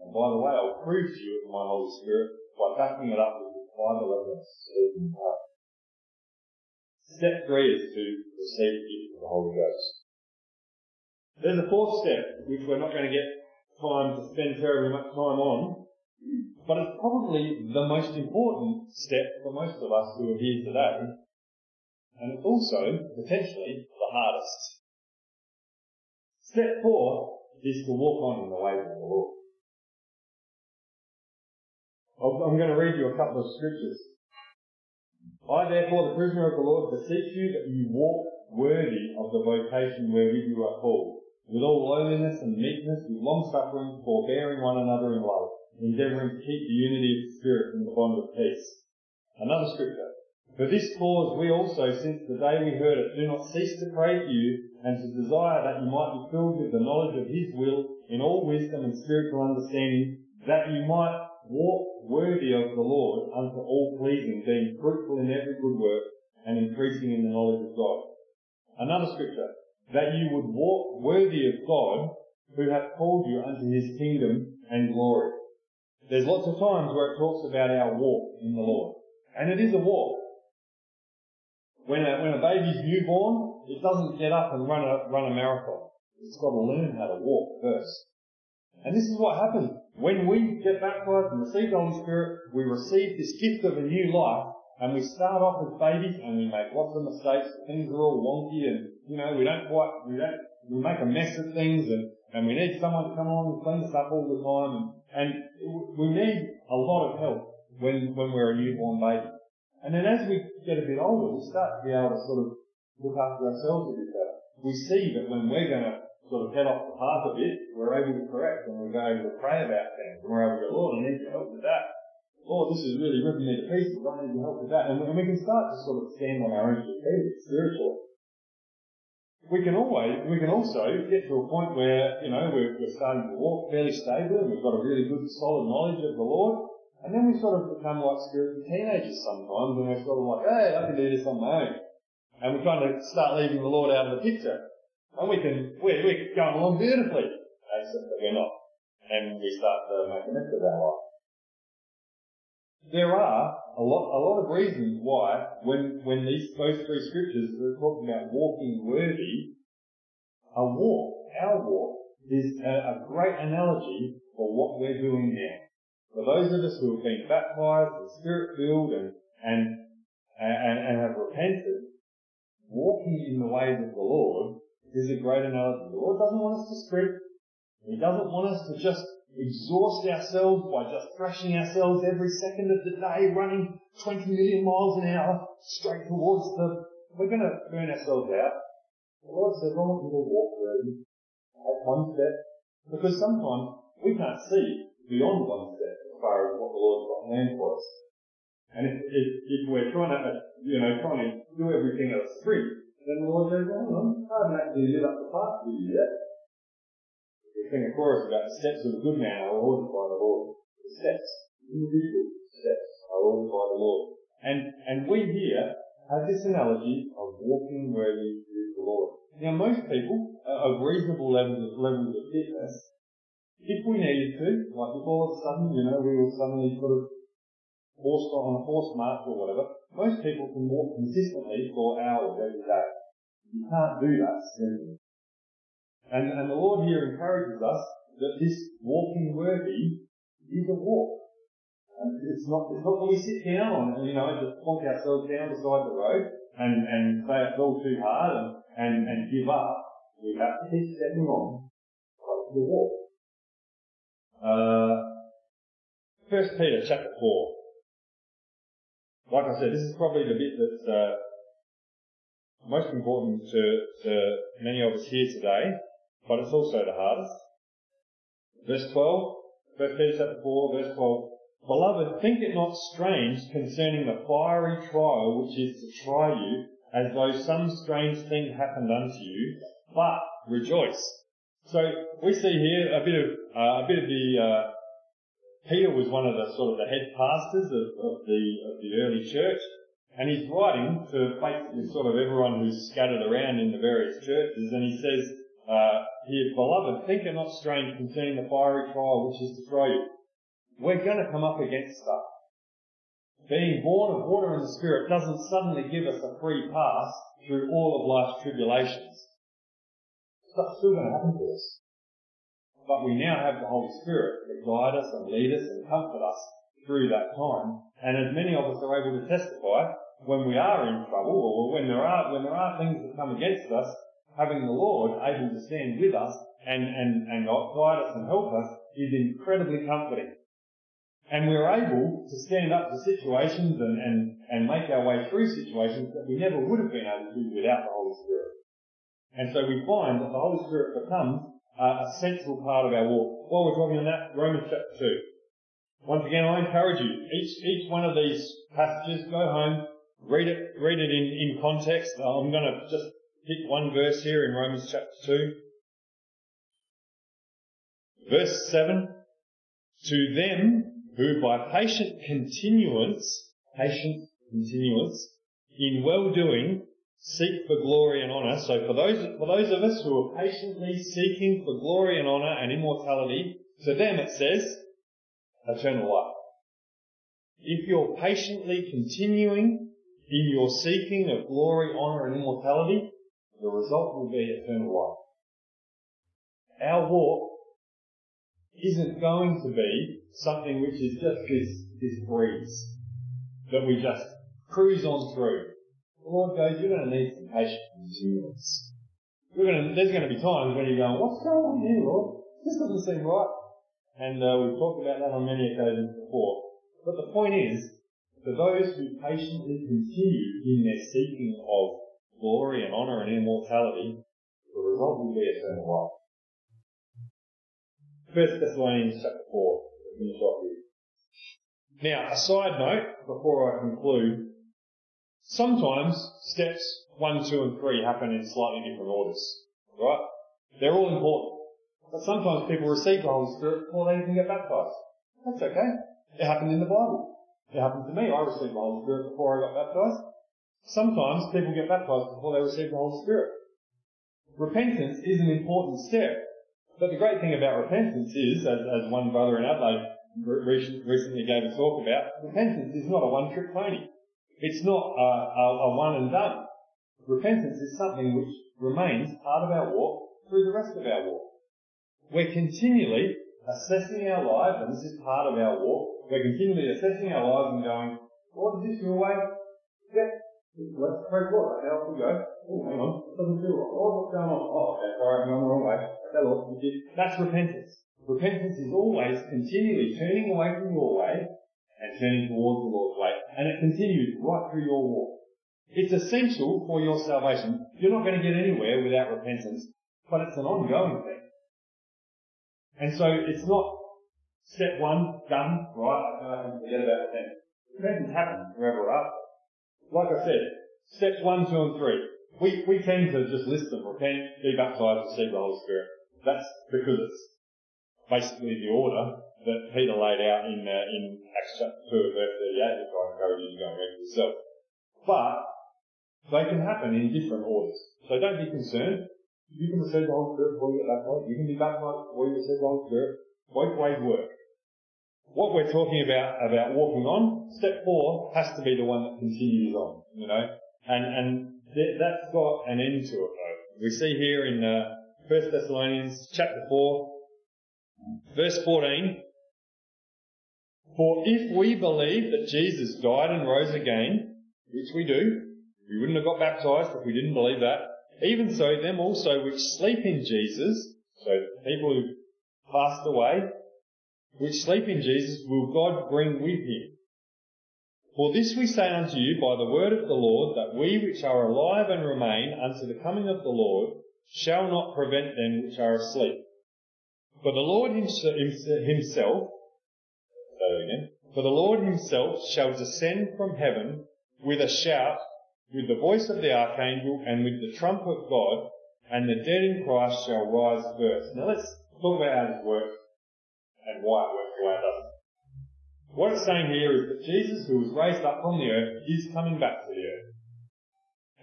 And by the way, I'll prove to you my Holy Spirit by backing it up with the Bible evidence. Step three is to receive the gift of the Holy Ghost. There's a fourth step, which we're not going to get time to spend terribly much time on, but it's probably the most important step for most of us who are here today, and it's also potentially the hardest. Step four is to walk on in the ways of the Lord. I'm going to read you a couple of scriptures. I therefore, the prisoner of the Lord, beseech you that you walk worthy of the vocation wherewith you are called, with all lowliness and meekness, with long suffering, forbearing one another in love endeavouring to keep the unity of the Spirit in the bond of peace. Another scripture. For this cause we also, since the day we heard it, do not cease to pray for you and to desire that you might be filled with the knowledge of His will in all wisdom and spiritual understanding, that you might walk worthy of the Lord unto all pleasing, being fruitful in every good work and increasing in the knowledge of God. Another scripture. That you would walk worthy of God who hath called you unto His kingdom and glory. There's lots of times where it talks about our walk in the Lord. And it is a walk. When a, when a baby's newborn, it doesn't get up and run a, run a marathon. It's got to learn how to walk first. And this is what happens. When we get baptized and receive the Holy Spirit, we receive this gift of a new life, and we start off as babies and we make lots of mistakes. Things are all wonky and, you know, we don't quite, we don't, we make a mess of things and, and we need someone to come along and clean us up all the time and and we need a lot of help when, when we're a newborn baby. And then as we get a bit older, we start to be able to sort of look after ourselves a bit better. We see that when we're going to sort of head off the path a bit, we're able to correct and we're able to pray about things. And we're able to go, Lord, I need your help with that. Lord, this is really ripping me to pieces. I need your help with that. And we can start to sort of stand on our own feet spiritually we can always, we can also get to a point where, you know, we're, we're starting to walk fairly stably and we've got a really good solid knowledge of the Lord. And then we sort of become like spiritual teenagers sometimes and we're sort of like, hey, I can do this on my own. And we're trying to start leaving the Lord out of the picture. And we can, we're, we're going along beautifully. Except that we're not. And we start to make a mess of our life. There are a lot, a lot of reasons why, when, when these, those three scriptures are talking about walking worthy, a walk, our walk, is a, a great analogy for what we're doing now. For those of us who have been baptized and spirit filled and, and, and, and have repented, walking in the ways of the Lord is a great analogy. The Lord doesn't want us to sprint. He doesn't want us to just exhaust ourselves by just thrashing ourselves every second of the day, running 20 million miles an hour straight towards the, we're going to burn ourselves out. The Lord says, I want you to walk through, take one step, because sometimes we can't see beyond one step as far as what the Lord's got planned for us. And if, if, if we're trying to, you know, trying to do everything at a sprint, then the Lord says, on, I haven't actually lit up the path for you yet sing a chorus about the steps of a good man are ordered by the Lord. The steps, individual steps, are ordered by the Lord. And, and we here have this analogy of walking worthy with the Lord. Now most people uh, of reasonable levels of, levels of fitness, if we needed to, like if all of a sudden, you know, we were suddenly sort of forced on a horse march or whatever, most people can walk consistently for hours every day. You can't do that. And, and the Lord here encourages us that this walking worthy is a walk. And it's not, it's not that we sit down and, you know, just plonk ourselves down beside the road and, and say it's all too hard and, and, and give up. We have to keep stepping on. The walk. Uh, First Peter chapter 4. Like I said, this is probably the bit that's uh, most important to, to many of us here today, but it's also the hardest. Verse 12, 1 Peter chapter 4, verse 12. Beloved, think it not strange concerning the fiery trial which is to try you, as though some strange thing happened unto you, but rejoice. So we see here a bit of uh, a bit of the uh, Peter was one of the sort of the head pastors of, of the of the early church, and he's writing to basically sort of everyone who's scattered around in the various churches, and he says uh, here, beloved, think it not strange concerning the fiery trial which is to try you. We're going to come up against stuff. Being born of water and the Spirit doesn't suddenly give us a free pass through all of life's tribulations. Stuff's still going to happen to us. But we now have the Holy Spirit to guide us and lead us and comfort us through that time. And as many of us are able to testify, when we are in trouble or when there are, when there are things that come against us, having the Lord able to stand with us and, and, and guide us and help us is incredibly comforting. And we're able to stand up to situations and, and, and make our way through situations that we never would have been able to do without the Holy Spirit. And so we find that the Holy Spirit becomes uh, a central part of our walk. While we're talking on that, Romans chapter 2. Once again, I encourage you, each, each one of these passages, go home, read it, read it in, in context. I'm going to just pick one verse here in Romans chapter 2. Verse 7. To them who by patient continuance, patient continuance, in well doing seek for glory and honour. So for those, for those of us who are patiently seeking for glory and honour and immortality, to them it says, eternal life. If you're patiently continuing in your seeking of glory, honour and immortality, the result will be eternal life. Our walk isn't going to be something which is just this, this breeze that we just cruise on through. The Lord goes, you're going to need some patience and endurance. You're going to, there's going to be times when you're going, what's going on here, Lord? This doesn't seem right. And uh, we've talked about that on many occasions before. But the point is, for those who patiently continue in their seeking of glory and honour and immortality, the result will be eternal life. First Thessalonians chapter 4. Finish off here. Now, a side note before I conclude Sometimes steps one, two, and three happen in slightly different orders, right? They're all important. But sometimes people receive the Holy Spirit before they even get baptized. That's okay. It happened in the Bible. It happened to me. I received the Holy Spirit before I got baptized. Sometimes people get baptized before they receive the Holy Spirit. Repentance is an important step. But the great thing about repentance is, as, as one brother in Adelaide recently gave a talk about, repentance is not a one-trick pony. It's not a, a, a one and done. Repentance is something which remains part of our walk through the rest of our walk. We're continually assessing our lives, and this is part of our walk. We're continually assessing our lives and going, Lord, is this your way? Let's pray for it. How we go? Oh, hang on. Right. Lord, what's going on? Oh, okay, I'm going the wrong way. Lord, That's repentance. Repentance is always continually turning away from your way and turning towards the Lord's way. And it continues right through your walk. It's essential for your salvation. You're not going to get anywhere without repentance, but it's an ongoing thing. And so it's not step one, done, right, I forget about repentance. Repentance happens forever after. Like I said, steps one, two, and three. We, we tend to just list them, repent, be baptized, receive the Holy Spirit. That's because it's basically the order that Peter laid out in, uh, in Acts chapter 2 verse 38, which I encourage you to go and read for yourself. But they can happen in different orders. So don't be concerned. You can receive the Holy Spirit before you get baptized. You can be baptized before you receive the Holy Spirit. Both ways work. What we're talking about, about walking on, step four has to be the one that continues on, you know. And, and th- that's got an end to it though. We see here in, uh, 1 Thessalonians chapter 4, verse 14, for if we believe that Jesus died and rose again, which we do, we wouldn't have got baptized if we didn't believe that. Even so, them also which sleep in Jesus, so people who passed away, which sleep in Jesus will God bring with him. For this we say unto you by the word of the Lord, that we which are alive and remain unto the coming of the Lord shall not prevent them which are asleep. For the Lord himself, for the Lord himself shall descend from heaven with a shout, with the voice of the archangel, and with the trump of God, and the dead in Christ shall rise first. Now let's talk about how this works and why it works the way it. What it's saying here is that Jesus, who was raised up from the earth, is coming back to the earth.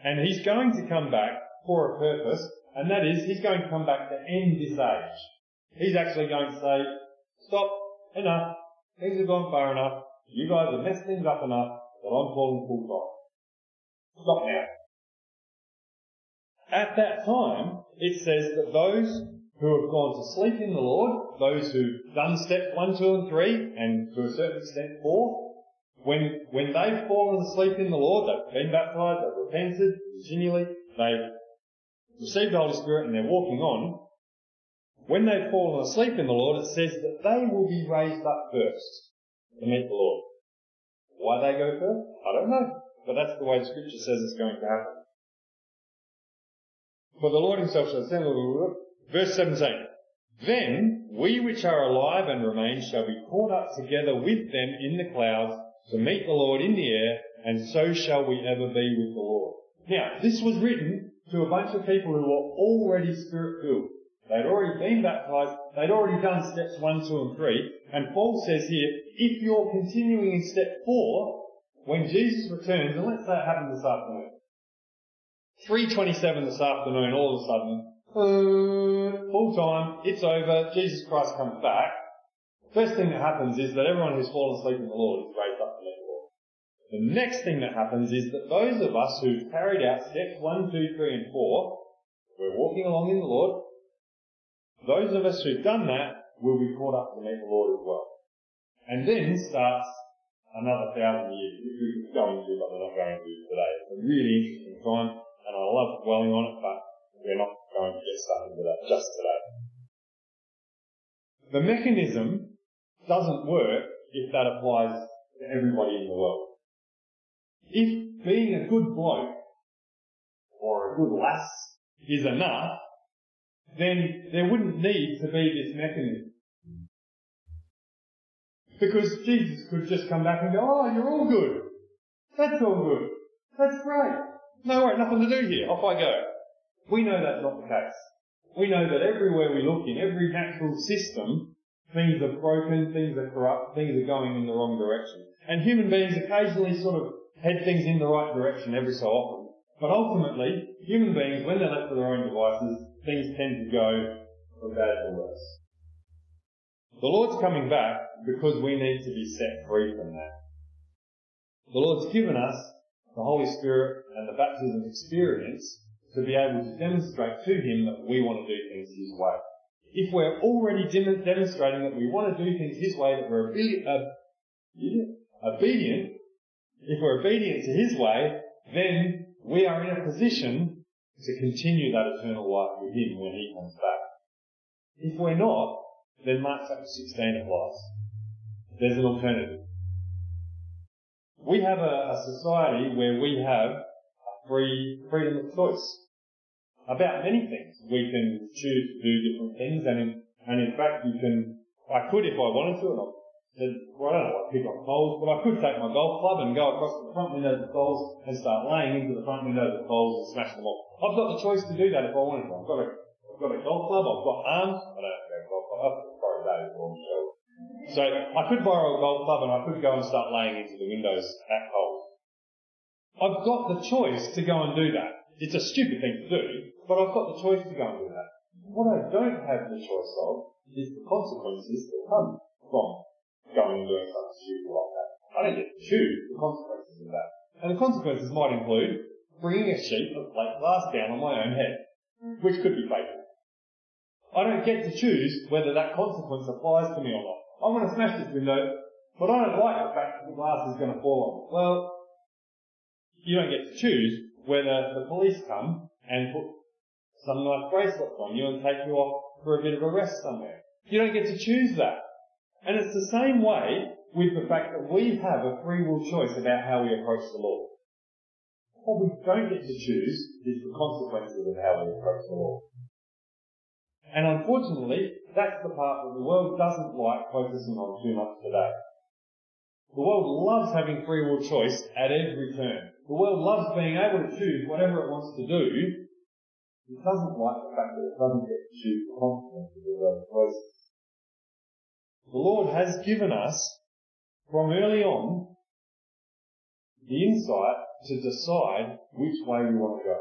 And he's going to come back for a purpose, and that is he's going to come back to end this age. He's actually going to say, stop, enough, things have gone far enough, you guys have messed things up enough that I'm calling full stop. Stop now. At that time, it says that those who have gone to sleep in the Lord, those who've done step one, two, and three, and to a certain extent four, when, when they've fallen asleep in the Lord, they've been baptized, they've repented continually, they've received the Holy Spirit and they're walking on, when they've fallen asleep in the Lord, it says that they will be raised up first to meet the Lord. Why they go first? I don't know. But that's the way the scripture says it's going to happen. For the Lord himself shall send, verse 17. Then we which are alive and remain shall be caught up together with them in the clouds to meet the Lord in the air, and so shall we ever be with the Lord. Now, this was written to a bunch of people who were already spirit filled. They'd already been baptized, they'd already done steps one, two, and three, and Paul says here, if you're continuing in step four, when Jesus returns, and let's say it happened this afternoon, 3.27 this afternoon, all of a sudden, full time, it's over, Jesus Christ comes back. First thing that happens is that everyone who's fallen asleep in the Lord is raised up to meet the Lord. The next thing that happens is that those of us who've carried out steps one, two, three, and four, we're walking along in the Lord. Those of us who've done that will be caught up to meet the Lord as well. And then starts another thousand years, which we could go into, but we're not going to today. It's a really interesting time and I love dwelling on it, but we're not going to get started into that just today. The mechanism doesn't work if that applies to everybody in the world. If being a good bloke or a good lass is enough, then there wouldn't need to be this mechanism. Because Jesus could just come back and go, oh, you're all good. That's all good. That's great. No worry, nothing to do here. Off I go. We know that's not the case. We know that everywhere we look in every natural system, things are broken, things are corrupt, things are going in the wrong direction. And human beings occasionally sort of head things in the right direction every so often. But ultimately, human beings, when they're left to their own devices, things tend to go from bad to worse. The Lord's coming back because we need to be set free from that. The Lord's given us the Holy Spirit and the baptism experience to be able to demonstrate to Him that we want to do things His way. If we're already dem- demonstrating that we want to do things His way, that we're obedient, uh, obedient, if we're obedient to His way, then we are in a position to continue that eternal life with Him when He comes back. If we're not, then Mark chapter 16 applies. There's an alternative. We have a, a society where we have free freedom of choice about many things. We can choose to do different things, and in, and in fact, you can. I could if I wanted to, and I said, well, I don't know, I pick on Coles, but I could take my golf club and go across the front windows of Coles and start laying into the front windows of Coles and smash them off. I've got the choice to do that if I wanted to. I've got a, I've got a golf club, I've got arms. I don't have a golf club. So I could borrow a golf club and I could go and start laying into the windows at Coles. I've got the choice to go and do that. It's a stupid thing to do, but I've got the choice to go and do that. What I don't have the choice of is the consequences that come from going and doing something stupid like that. I don't get to choose the consequences of that. And the consequences might include bringing a sheet of plate glass down on my own head, which could be fatal. I don't get to choose whether that consequence applies to me or not. I'm going to smash this window, but I don't like the fact that the glass is going to fall on. me. Well, you don't get to choose whether the police come and put some nice bracelets on you and take you off for a bit of a rest somewhere. You don't get to choose that. And it's the same way with the fact that we have a free will choice about how we approach the law. What we don't get to choose is the consequences of how we approach the law. And unfortunately, that's the part that the world doesn't like focusing on too much today. The world loves having free will choice at every turn. The world loves being able to choose whatever it wants to do. It doesn't like the fact that it doesn't get to choose the consequences of those choices. The Lord has given us, from early on, the insight to decide which way we want to go.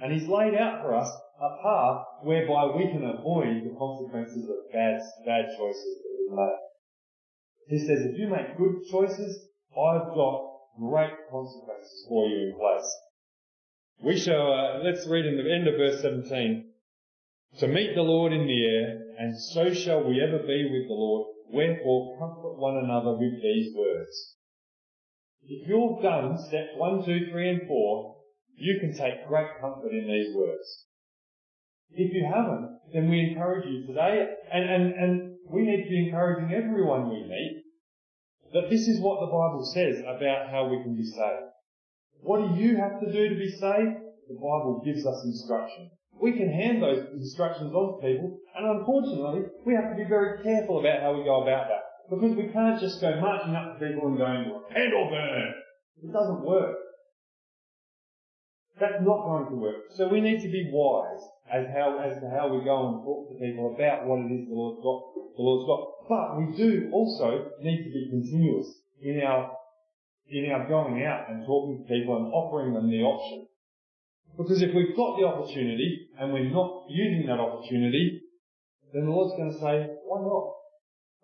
And He's laid out for us a path whereby we can avoid the consequences of bad, bad choices that we make. He says, if you make good choices, I've got great consequences for you in place. We shall, uh, let's read in the end of verse 17. To meet the Lord in the air, and so shall we ever be with the Lord. Wherefore comfort one another with these words. If you've done steps one, two, three, and four, you can take great comfort in these words. If you haven't, then we encourage you today, and, and, and we need to be encouraging everyone we meet, that this is what the Bible says about how we can be saved. What do you have to do to be saved? The Bible gives us instruction. We can hand those instructions on to people, and unfortunately, we have to be very careful about how we go about that. Because we can't just go marching up to people and going, repent or burn. It doesn't work. That's not going to work. So we need to be wise as how as to how we go and talk to people about what it is the Lord's got the Lord's got. But we do also need to be continuous in our in our going out and talking to people and offering them the option. Because if we've got the opportunity and we're not using that opportunity, then the Lord's going to say, why not?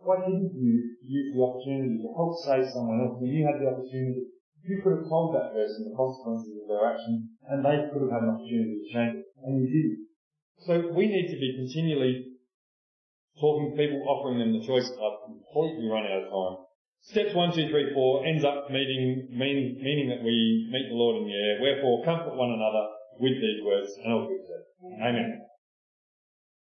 Why didn't you use the opportunity to help save someone else when you had the opportunity? You could have told that person the consequences of their action and they could have had an opportunity to change it and you didn't. So we need to be continually talking to people, offering them the choice. I've completely run out of time. Steps one, two, three, four ends up meaning, meaning, meaning that we meet the Lord in the air. Wherefore comfort one another with these words and I'll give that. Amen.